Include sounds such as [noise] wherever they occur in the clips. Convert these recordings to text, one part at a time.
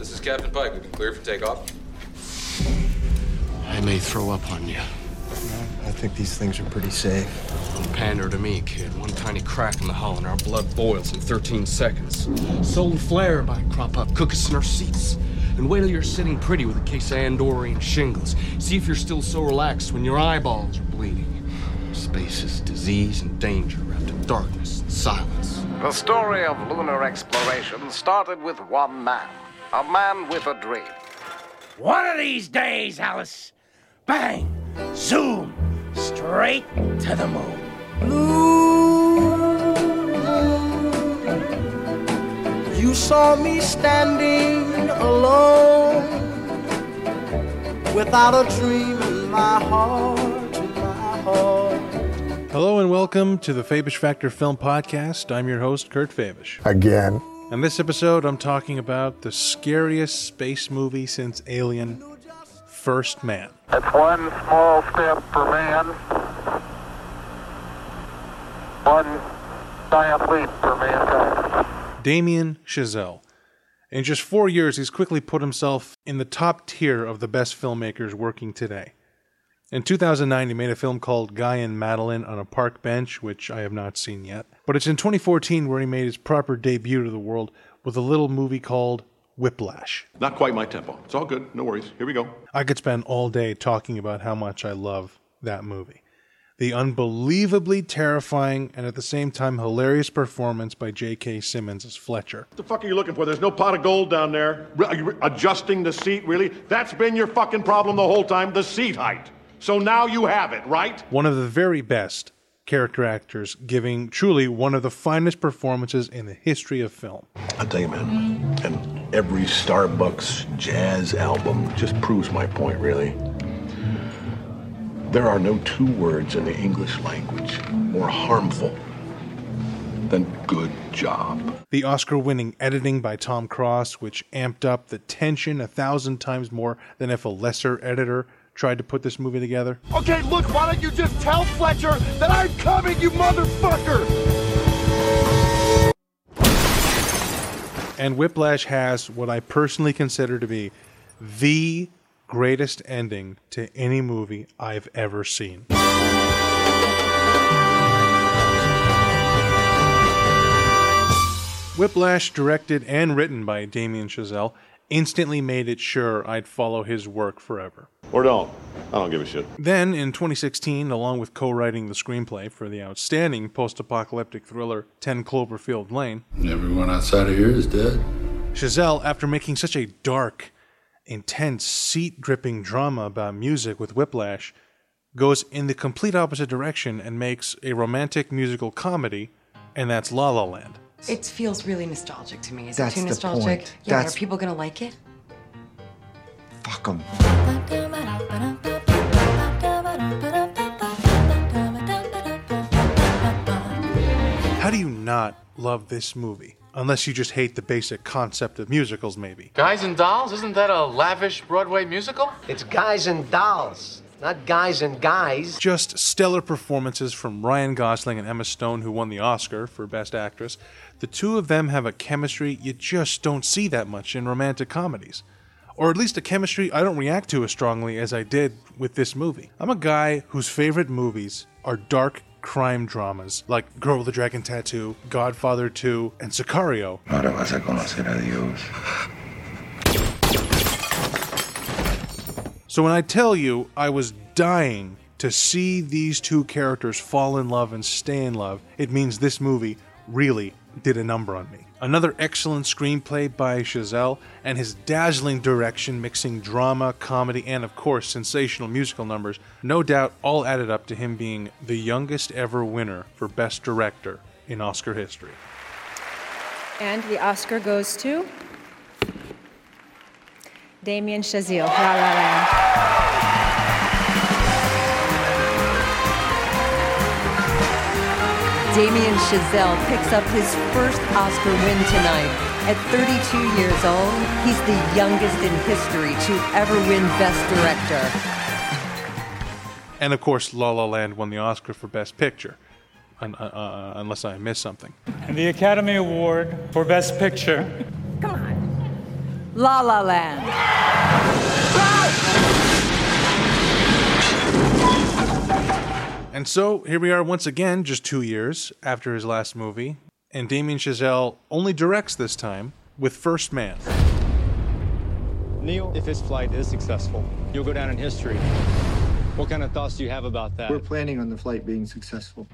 This is Captain Pike. We've been cleared for takeoff. I may throw up on you. I think these things are pretty safe. Don't pander to me, kid. One tiny crack in the hull and our blood boils in 13 seconds. Solar flare might crop up, cook us in our seats. And wait till you're sitting pretty with a case of Andorian shingles. See if you're still so relaxed when your eyeballs are bleeding. Space is disease and danger wrapped in darkness and silence. The story of lunar exploration started with one man, a man with a dream. One of these days, Alice, bang, zoom, straight to the moon. You saw me standing alone without a dream in my heart, in my heart. Hello and welcome to the Fabisch Factor Film Podcast. I'm your host, Kurt Fabisch. Again. On this episode, I'm talking about the scariest space movie since Alien, First Man. It's one small step for man, one giant leap for mankind. Damien Chazelle. In just four years, he's quickly put himself in the top tier of the best filmmakers working today. In 2009, he made a film called Guy and Madeline on a Park Bench, which I have not seen yet. But it's in 2014 where he made his proper debut to the world with a little movie called Whiplash. Not quite my tempo. It's all good. No worries. Here we go. I could spend all day talking about how much I love that movie. The unbelievably terrifying and at the same time hilarious performance by J.K. Simmons as Fletcher. What the fuck are you looking for? There's no pot of gold down there. Re- Are you re- adjusting the seat, really? That's been your fucking problem the whole time, the seat height. So now you have it, right? One of the very best character actors, giving truly one of the finest performances in the history of film. I'll tell you, man, and every Starbucks jazz album just proves my point, really. There are no two words in the English language more harmful than good job. The Oscar winning editing by Tom Cross, which amped up the tension a thousand times more than if a lesser editor tried to put this movie together. Okay, look, why don't you just tell Fletcher that I'm coming, you motherfucker? And Whiplash has what I personally consider to be the greatest ending to any movie I've ever seen. Whiplash, directed and written by Damien Chazelle, instantly made it sure I'd follow his work forever. Or don't. I don't give a shit. Then, in 2016, along with co writing the screenplay for the outstanding post apocalyptic thriller 10 Cloverfield Lane, Everyone outside of here is dead. Chazelle, after making such a dark, intense, seat gripping drama about music with Whiplash, goes in the complete opposite direction and makes a romantic musical comedy, and that's La La Land. It feels really nostalgic to me. Is That's it too the nostalgic? point. Yeah, That's- are people gonna like it? Fuck them. How do you not love this movie? Unless you just hate the basic concept of musicals, maybe. Guys and Dolls? Isn't that a lavish Broadway musical? It's guys and dolls, not guys and guys. Just stellar performances from Ryan Gosling and Emma Stone, who won the Oscar for Best Actress. The two of them have a chemistry you just don't see that much in romantic comedies. Or at least a chemistry I don't react to as strongly as I did with this movie. I'm a guy whose favorite movies are dark crime dramas like Girl with the Dragon Tattoo, Godfather 2, and Sicario. Ahora vas a conocer a Dios. So when I tell you I was dying to see these two characters fall in love and stay in love, it means this movie really did a number on me. Another excellent screenplay by Chazelle and his dazzling direction mixing drama, comedy, and of course sensational musical numbers, no doubt all added up to him being the youngest ever winner for Best Director in Oscar history. And the Oscar goes to Damien Chazelle, La La Land. Damien Chazelle picks up his first Oscar win tonight. At 32 years old, he's the youngest in history to ever win Best Director. And of course, La La Land won the Oscar for Best Picture, un- uh, uh, unless I missed something. And the Academy Award for Best Picture Come on. La La Land. And so here we are once again, just two years after his last movie, and Damien Chazelle only directs this time with First Man. Neil, if his flight is successful, you'll go down in history. What kind of thoughts do you have about that? We're planning on the flight being successful.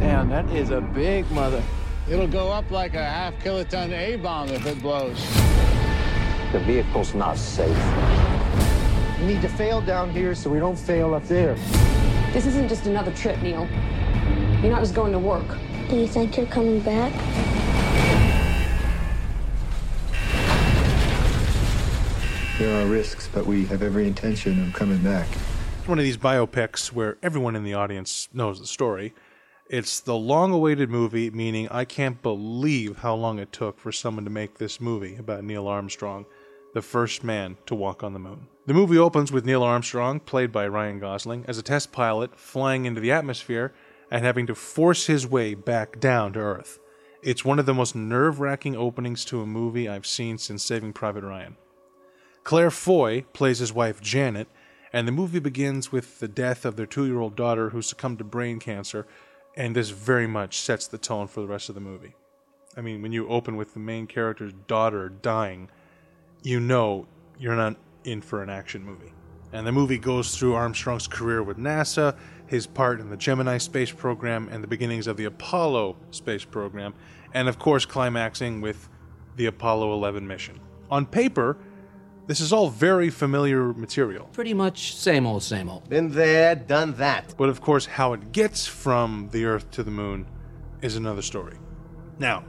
Damn, that is a big mother. It'll go up like a half kiloton A bomb if it blows. The vehicle's not safe. We need to fail down here so we don't fail up there. This isn't just another trip, Neil. You're not just going to work. Do you think you're coming back? There are risks, but we have every intention of coming back. It's one of these biopics where everyone in the audience knows the story. It's the long awaited movie, meaning I can't believe how long it took for someone to make this movie about Neil Armstrong, the first man to walk on the moon. The movie opens with Neil Armstrong, played by Ryan Gosling, as a test pilot flying into the atmosphere and having to force his way back down to Earth. It's one of the most nerve wracking openings to a movie I've seen since Saving Private Ryan. Claire Foy plays his wife Janet, and the movie begins with the death of their two year old daughter who succumbed to brain cancer, and this very much sets the tone for the rest of the movie. I mean, when you open with the main character's daughter dying, you know you're not in for an action movie. And the movie goes through Armstrong's career with NASA, his part in the Gemini space program, and the beginnings of the Apollo space program, and of course, climaxing with the Apollo 11 mission. On paper, this is all very familiar material. Pretty much same old, same old. Been there, done that. But of course, how it gets from the Earth to the moon is another story. Now,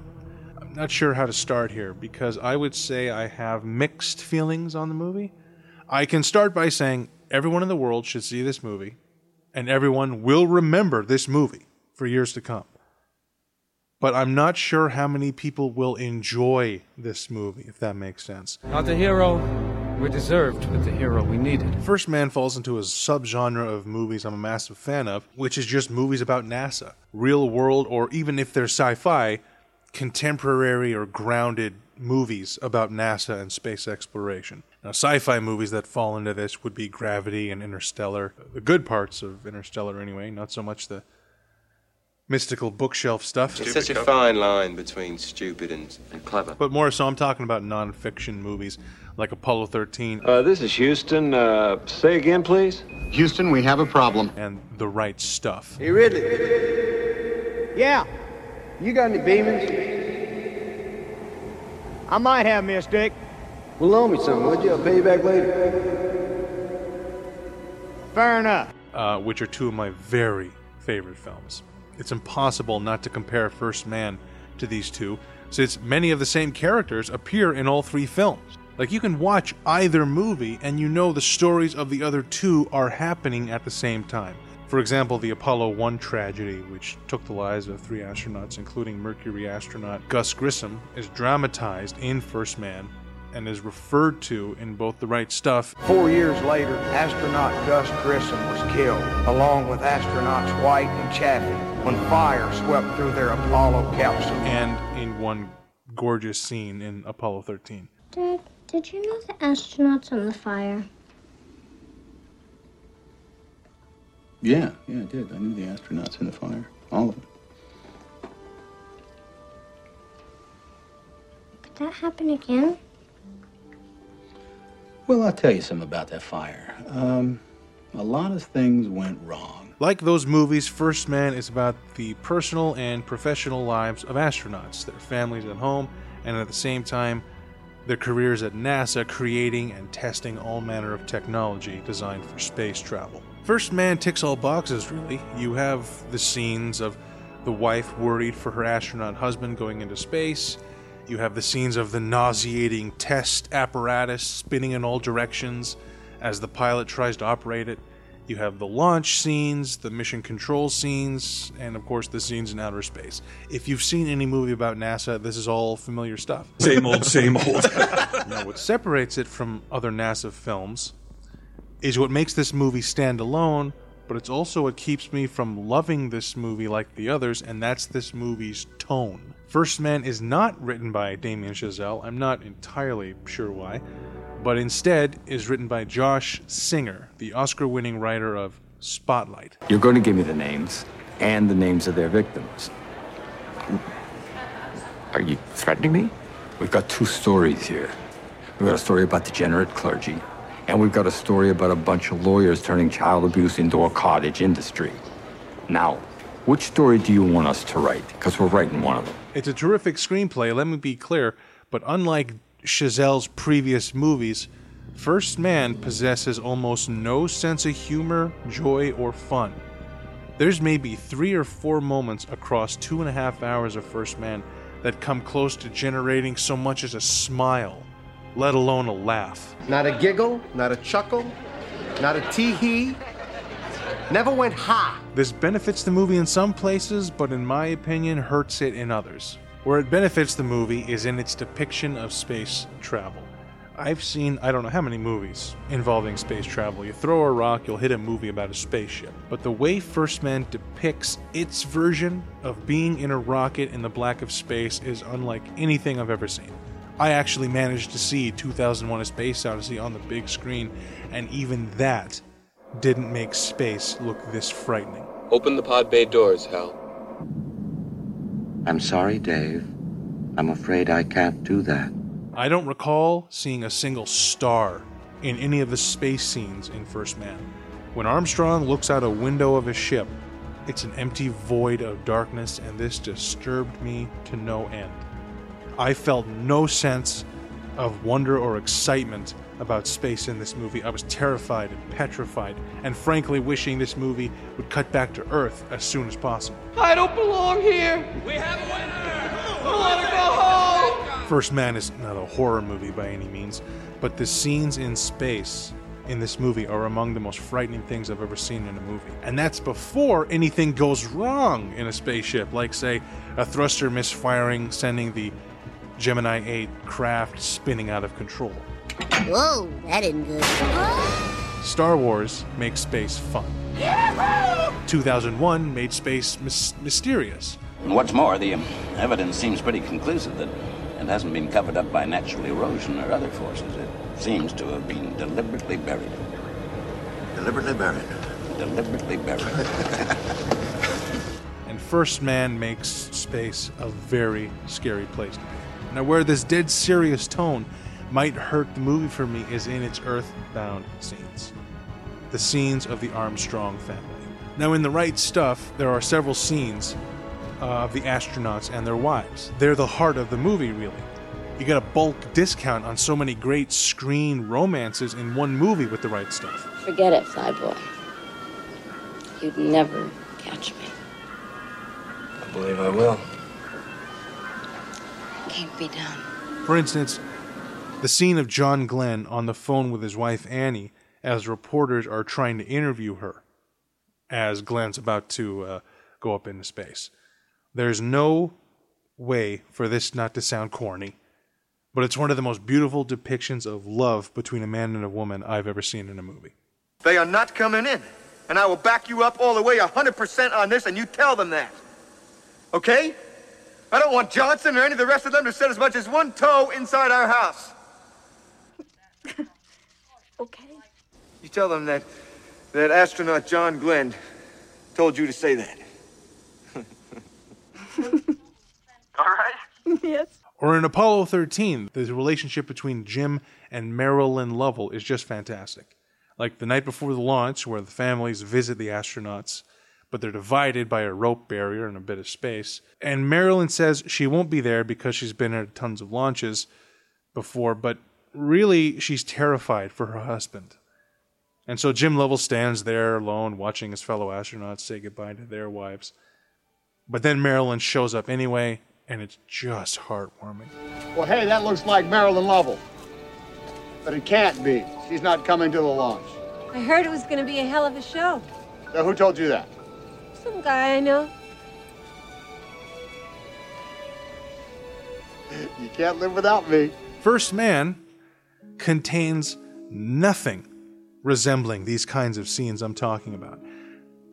I'm not sure how to start here because I would say I have mixed feelings on the movie. I can start by saying everyone in the world should see this movie, and everyone will remember this movie for years to come. But I'm not sure how many people will enjoy this movie, if that makes sense. Not the hero we deserved, but the hero we needed. First Man falls into a subgenre of movies I'm a massive fan of, which is just movies about NASA. Real world, or even if they're sci fi, contemporary or grounded movies about NASA and space exploration. Now, sci fi movies that fall into this would be Gravity and Interstellar. The good parts of Interstellar, anyway, not so much the mystical bookshelf stuff. It's such a fine line between stupid and, and clever. But more so, I'm talking about non-fiction movies like Apollo 13. Uh, this is Houston. Uh, say again, please. Houston, we have a problem. And the right stuff. Hey, Ridley. Yeah. You got any beamers? I might have, Miss Dick. Well, loan me some, would you? I'll pay you back later. Fair enough. Uh, which are two of my very favorite films. It's impossible not to compare First Man to these two, since many of the same characters appear in all three films. Like, you can watch either movie and you know the stories of the other two are happening at the same time. For example, the Apollo 1 tragedy, which took the lives of three astronauts, including Mercury astronaut Gus Grissom, is dramatized in First Man and is referred to in both The Right Stuff. Four years later, astronaut Gus Grissom was killed, along with astronauts White and Chaffee, when fire swept through their Apollo capsule. And in one gorgeous scene in Apollo 13. Dad, did you know the astronauts on the fire? Yeah, yeah, I did. I knew the astronauts in the fire. All of them. Could that happen again? Well, I'll tell you something about that fire. Um, a lot of things went wrong. Like those movies, First Man is about the personal and professional lives of astronauts, their families at home, and at the same time, their careers at NASA creating and testing all manner of technology designed for space travel. First Man ticks all boxes, really. You have the scenes of the wife worried for her astronaut husband going into space. You have the scenes of the nauseating test apparatus spinning in all directions as the pilot tries to operate it. You have the launch scenes, the mission control scenes, and of course the scenes in outer space. If you've seen any movie about NASA, this is all familiar stuff. Same old, same old. [laughs] now, what separates it from other NASA films is what makes this movie stand alone but it's also what keeps me from loving this movie like the others, and that's this movie's tone. First Man is not written by Damien Chazelle, I'm not entirely sure why, but instead is written by Josh Singer, the Oscar winning writer of Spotlight. You're going to give me the names and the names of their victims. Are you threatening me? We've got two stories here. We've got a story about degenerate clergy, and we've got a story about a bunch of lawyers turning child abuse into a cottage industry. Now, which story do you want us to write? Because we're writing one of them. It's a terrific screenplay, let me be clear, but unlike Chazelle's previous movies, First Man possesses almost no sense of humor, joy, or fun. There's maybe three or four moments across two and a half hours of First Man that come close to generating so much as a smile, let alone a laugh. Not a giggle, not a chuckle, not a tee hee. Never went ha. This benefits the movie in some places, but in my opinion, hurts it in others. Where it benefits the movie is in its depiction of space travel. I've seen I don't know how many movies involving space travel. You throw a rock, you'll hit a movie about a spaceship. But the way First Man depicts its version of being in a rocket in the black of space is unlike anything I've ever seen. I actually managed to see 2001 A Space Odyssey on the big screen, and even that didn't make space look this frightening. Open the pod bay doors, Hal. I'm sorry, Dave. I'm afraid I can't do that. I don't recall seeing a single star in any of the space scenes in First Man. When Armstrong looks out a window of his ship, it's an empty void of darkness, and this disturbed me to no end. I felt no sense of wonder or excitement about space in this movie. I was terrified and petrified, and frankly wishing this movie would cut back to Earth as soon as possible. I don't belong here. We have a winner. I want to go home. First Man is not a horror movie by any means, but the scenes in space in this movie are among the most frightening things I've ever seen in a movie. And that's before anything goes wrong in a spaceship, like, say, a thruster misfiring, sending the Gemini 8 craft spinning out of control. Whoa, that isn't good. Star Wars makes space fun. 2001 made space mys- mysterious. And what's more, the um, evidence seems pretty conclusive that it hasn't been covered up by natural erosion or other forces. It seems to have been deliberately buried. Deliberately buried. Deliberately buried. [laughs] and First Man makes space a very scary place to be. Now, where this dead serious tone might hurt the movie for me is in its earthbound scenes. The scenes of the Armstrong family. Now, in The Right Stuff, there are several scenes uh, of the astronauts and their wives. They're the heart of the movie, really. You get a bulk discount on so many great screen romances in one movie with The Right Stuff. Forget it, Flyboy. You'd never catch me. I believe I will. Can't be done. For instance, the scene of John Glenn on the phone with his wife Annie as reporters are trying to interview her as Glenn's about to uh, go up into space. There's no way for this not to sound corny, but it's one of the most beautiful depictions of love between a man and a woman I've ever seen in a movie. They are not coming in. And I will back you up all the way 100% on this, and you tell them that. Okay? I don't want Johnson or any of the rest of them to set as much as one toe inside our house. [laughs] Okay. You tell them that that astronaut John Glenn told you to say that. [laughs] all right? yes. Or in Apollo 13, the relationship between Jim and Marilyn Lovell is just fantastic. Like the night before the launch, where the families visit the astronauts, but they're divided by a rope barrier and a bit of space. And Marilyn says she won't be there because she's been at tons of launches before, but really she's terrified for her husband. And so Jim Lovell stands there alone watching his fellow astronauts say goodbye to their wives. But then Marilyn shows up anyway, and it's just heartwarming. Well, hey, that looks like Marilyn Lovell. But it can't be. She's not coming to the launch. I heard it was going to be a hell of a show. So who told you that? Some guy I know. You can't live without me. First Man contains nothing resembling these kinds of scenes I'm talking about.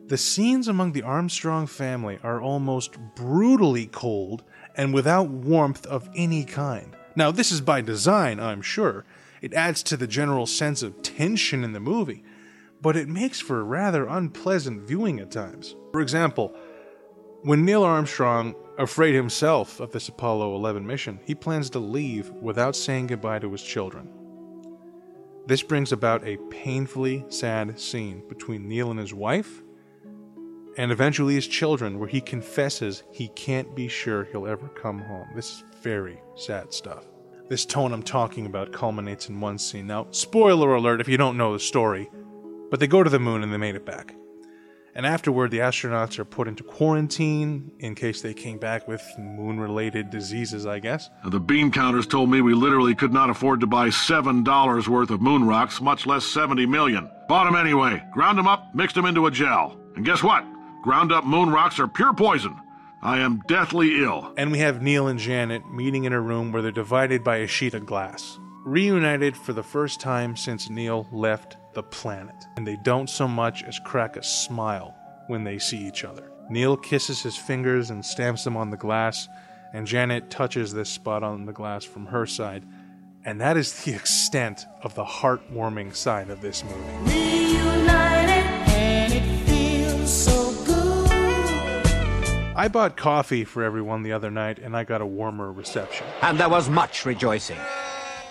The scenes among the Armstrong family are almost brutally cold and without warmth of any kind. Now, this is by design, I'm sure. It adds to the general sense of tension in the movie, but it makes for rather unpleasant viewing at times. For example, when Neil Armstrong, afraid himself of this Apollo 11 mission, he plans to leave without saying goodbye to his children. This brings about a painfully sad scene between Neil and his wife, and eventually his children, where he confesses he can't be sure he'll ever come home. This is very sad stuff. This tone I'm talking about culminates in one scene. Now, spoiler alert if you don't know the story, but they go to the moon and they made it back. And afterward, the astronauts are put into quarantine in case they came back with moon related diseases, I guess. The bean counters told me we literally could not afford to buy $7 worth of moon rocks, much less 70 million. Bought them anyway, ground them up, mixed them into a gel. And guess what? Ground up moon rocks are pure poison. I am deathly ill. And we have Neil and Janet meeting in a room where they're divided by a sheet of glass. Reunited for the first time since Neil left the planet. And they don't so much as crack a smile when they see each other. Neil kisses his fingers and stamps them on the glass, and Janet touches this spot on the glass from her side. And that is the [laughs] extent of the heartwarming side of this movie. I bought coffee for everyone the other night, and I got a warmer reception. And there was much rejoicing.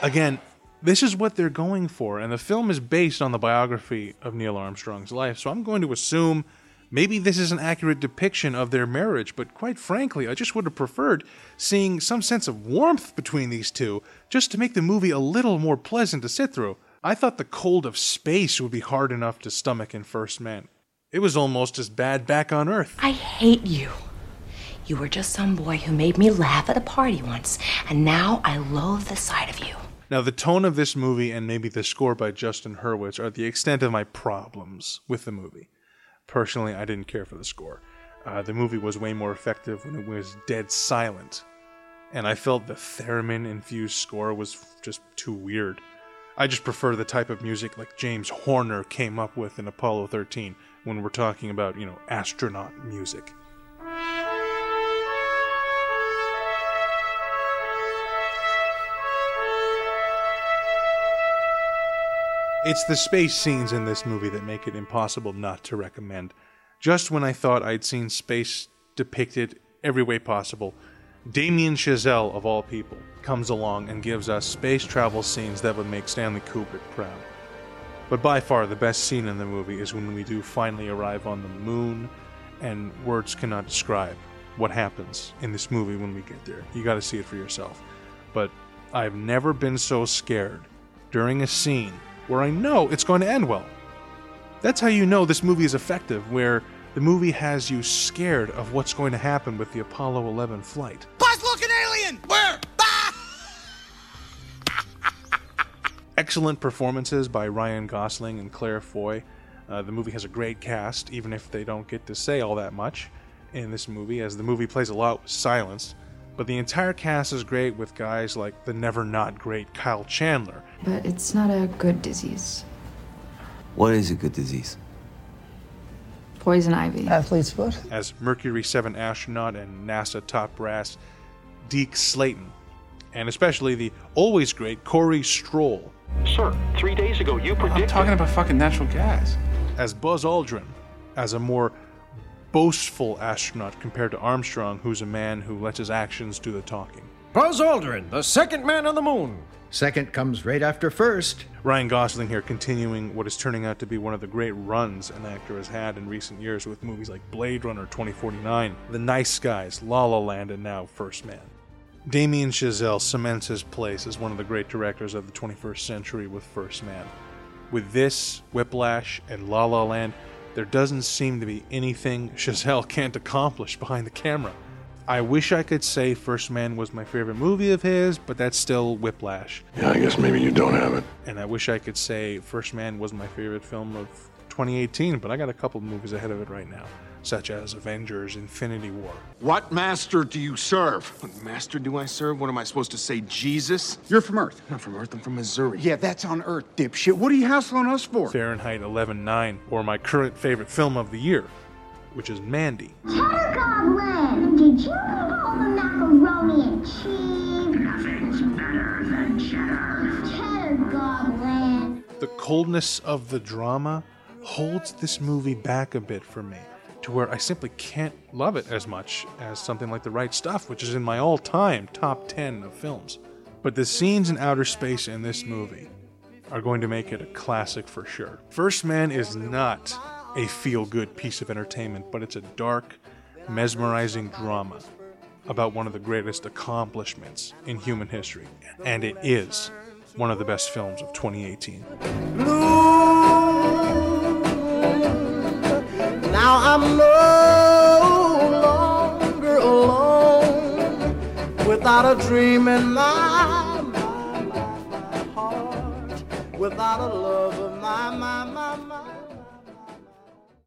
Again, this is what they're going for, and the film is based on the biography of Neil Armstrong's life, so I'm going to assume maybe this is an accurate depiction of their marriage, but quite frankly, I just would have preferred seeing some sense of warmth between these two just to make the movie a little more pleasant to sit through. I thought the cold of space would be hard enough to stomach in First Man. It was almost as bad back on Earth. I hate you. You were just some boy who made me laugh at a party once, and now I loathe the sight of you. Now, the tone of this movie and maybe the score by Justin Hurwitz are the extent of my problems with the movie. Personally, I didn't care for the score. Uh, the movie was way more effective when it was dead silent, and I felt the theremin infused score was just too weird. I just prefer the type of music like James Horner came up with in Apollo 13 when we're talking about, you know, astronaut music. It's the space scenes in this movie that make it impossible not to recommend. Just when I thought I'd seen space depicted every way possible, Damien Chazelle, of all people, comes along and gives us space travel scenes that would make Stanley Kubrick proud. But by far, the best scene in the movie is when we do finally arrive on the moon, and words cannot describe what happens in this movie when we get there. You gotta see it for yourself. But I've never been so scared during a scene where I know it's going to end well. That's how you know this movie is effective, where the movie has you scared of what's going to happen with the Apollo 11 flight. Buzz looking alien! Where? Excellent performances by Ryan Gosling and Claire Foy. Uh, the movie has a great cast, even if they don't get to say all that much in this movie, as the movie plays a lot with silence. But the entire cast is great with guys like the never not great Kyle Chandler. But it's not a good disease. What is a good disease? Poison ivy. Athlete's foot. As Mercury 7 astronaut and NASA top brass Deke Slayton. And especially the always great Corey Stoll. Sir, three days ago you predicted. I'm talking about fucking natural gas. As Buzz Aldrin, as a more boastful astronaut compared to Armstrong, who's a man who lets his actions do the talking. Buzz Aldrin, the second man on the moon. Second comes right after first. Ryan Gosling here continuing what is turning out to be one of the great runs an actor has had in recent years with movies like Blade Runner 2049, The Nice Guys, La La Land, and now First Man. Damien Chazelle cements his place as one of the great directors of the 21st century with First Man. With this, Whiplash, and La La Land, there doesn't seem to be anything Chazelle can't accomplish behind the camera. I wish I could say First Man was my favorite movie of his, but that's still Whiplash. Yeah, I guess maybe you don't have it. And I wish I could say First Man was my favorite film of 2018, but I got a couple of movies ahead of it right now, such as Avengers Infinity War. What master do you serve? What master do I serve? What am I supposed to say, Jesus? You're from Earth. I'm from Earth, I'm from Missouri. Yeah, that's on Earth, dipshit. What are you hassling us for? Fahrenheit 11.9, or my current favorite film of the year, which is Mandy. Cheddar Goblin, did you eat all the macaroni and cheese? Nothing's better than cheddar. Cheddar Goblin. The coldness of the drama holds this movie back a bit for me to where I simply can't love it as much as something like The Right Stuff, which is in my all time top 10 of films. But the scenes in outer space in this movie are going to make it a classic for sure. First Man is not a feel good piece of entertainment, but it's a dark, mesmerizing drama about one of the greatest accomplishments in human history. And it is one of the best films of 2018. Now I'm no longer alone without a dream in my, my, my, my heart, without a love of my, my, my.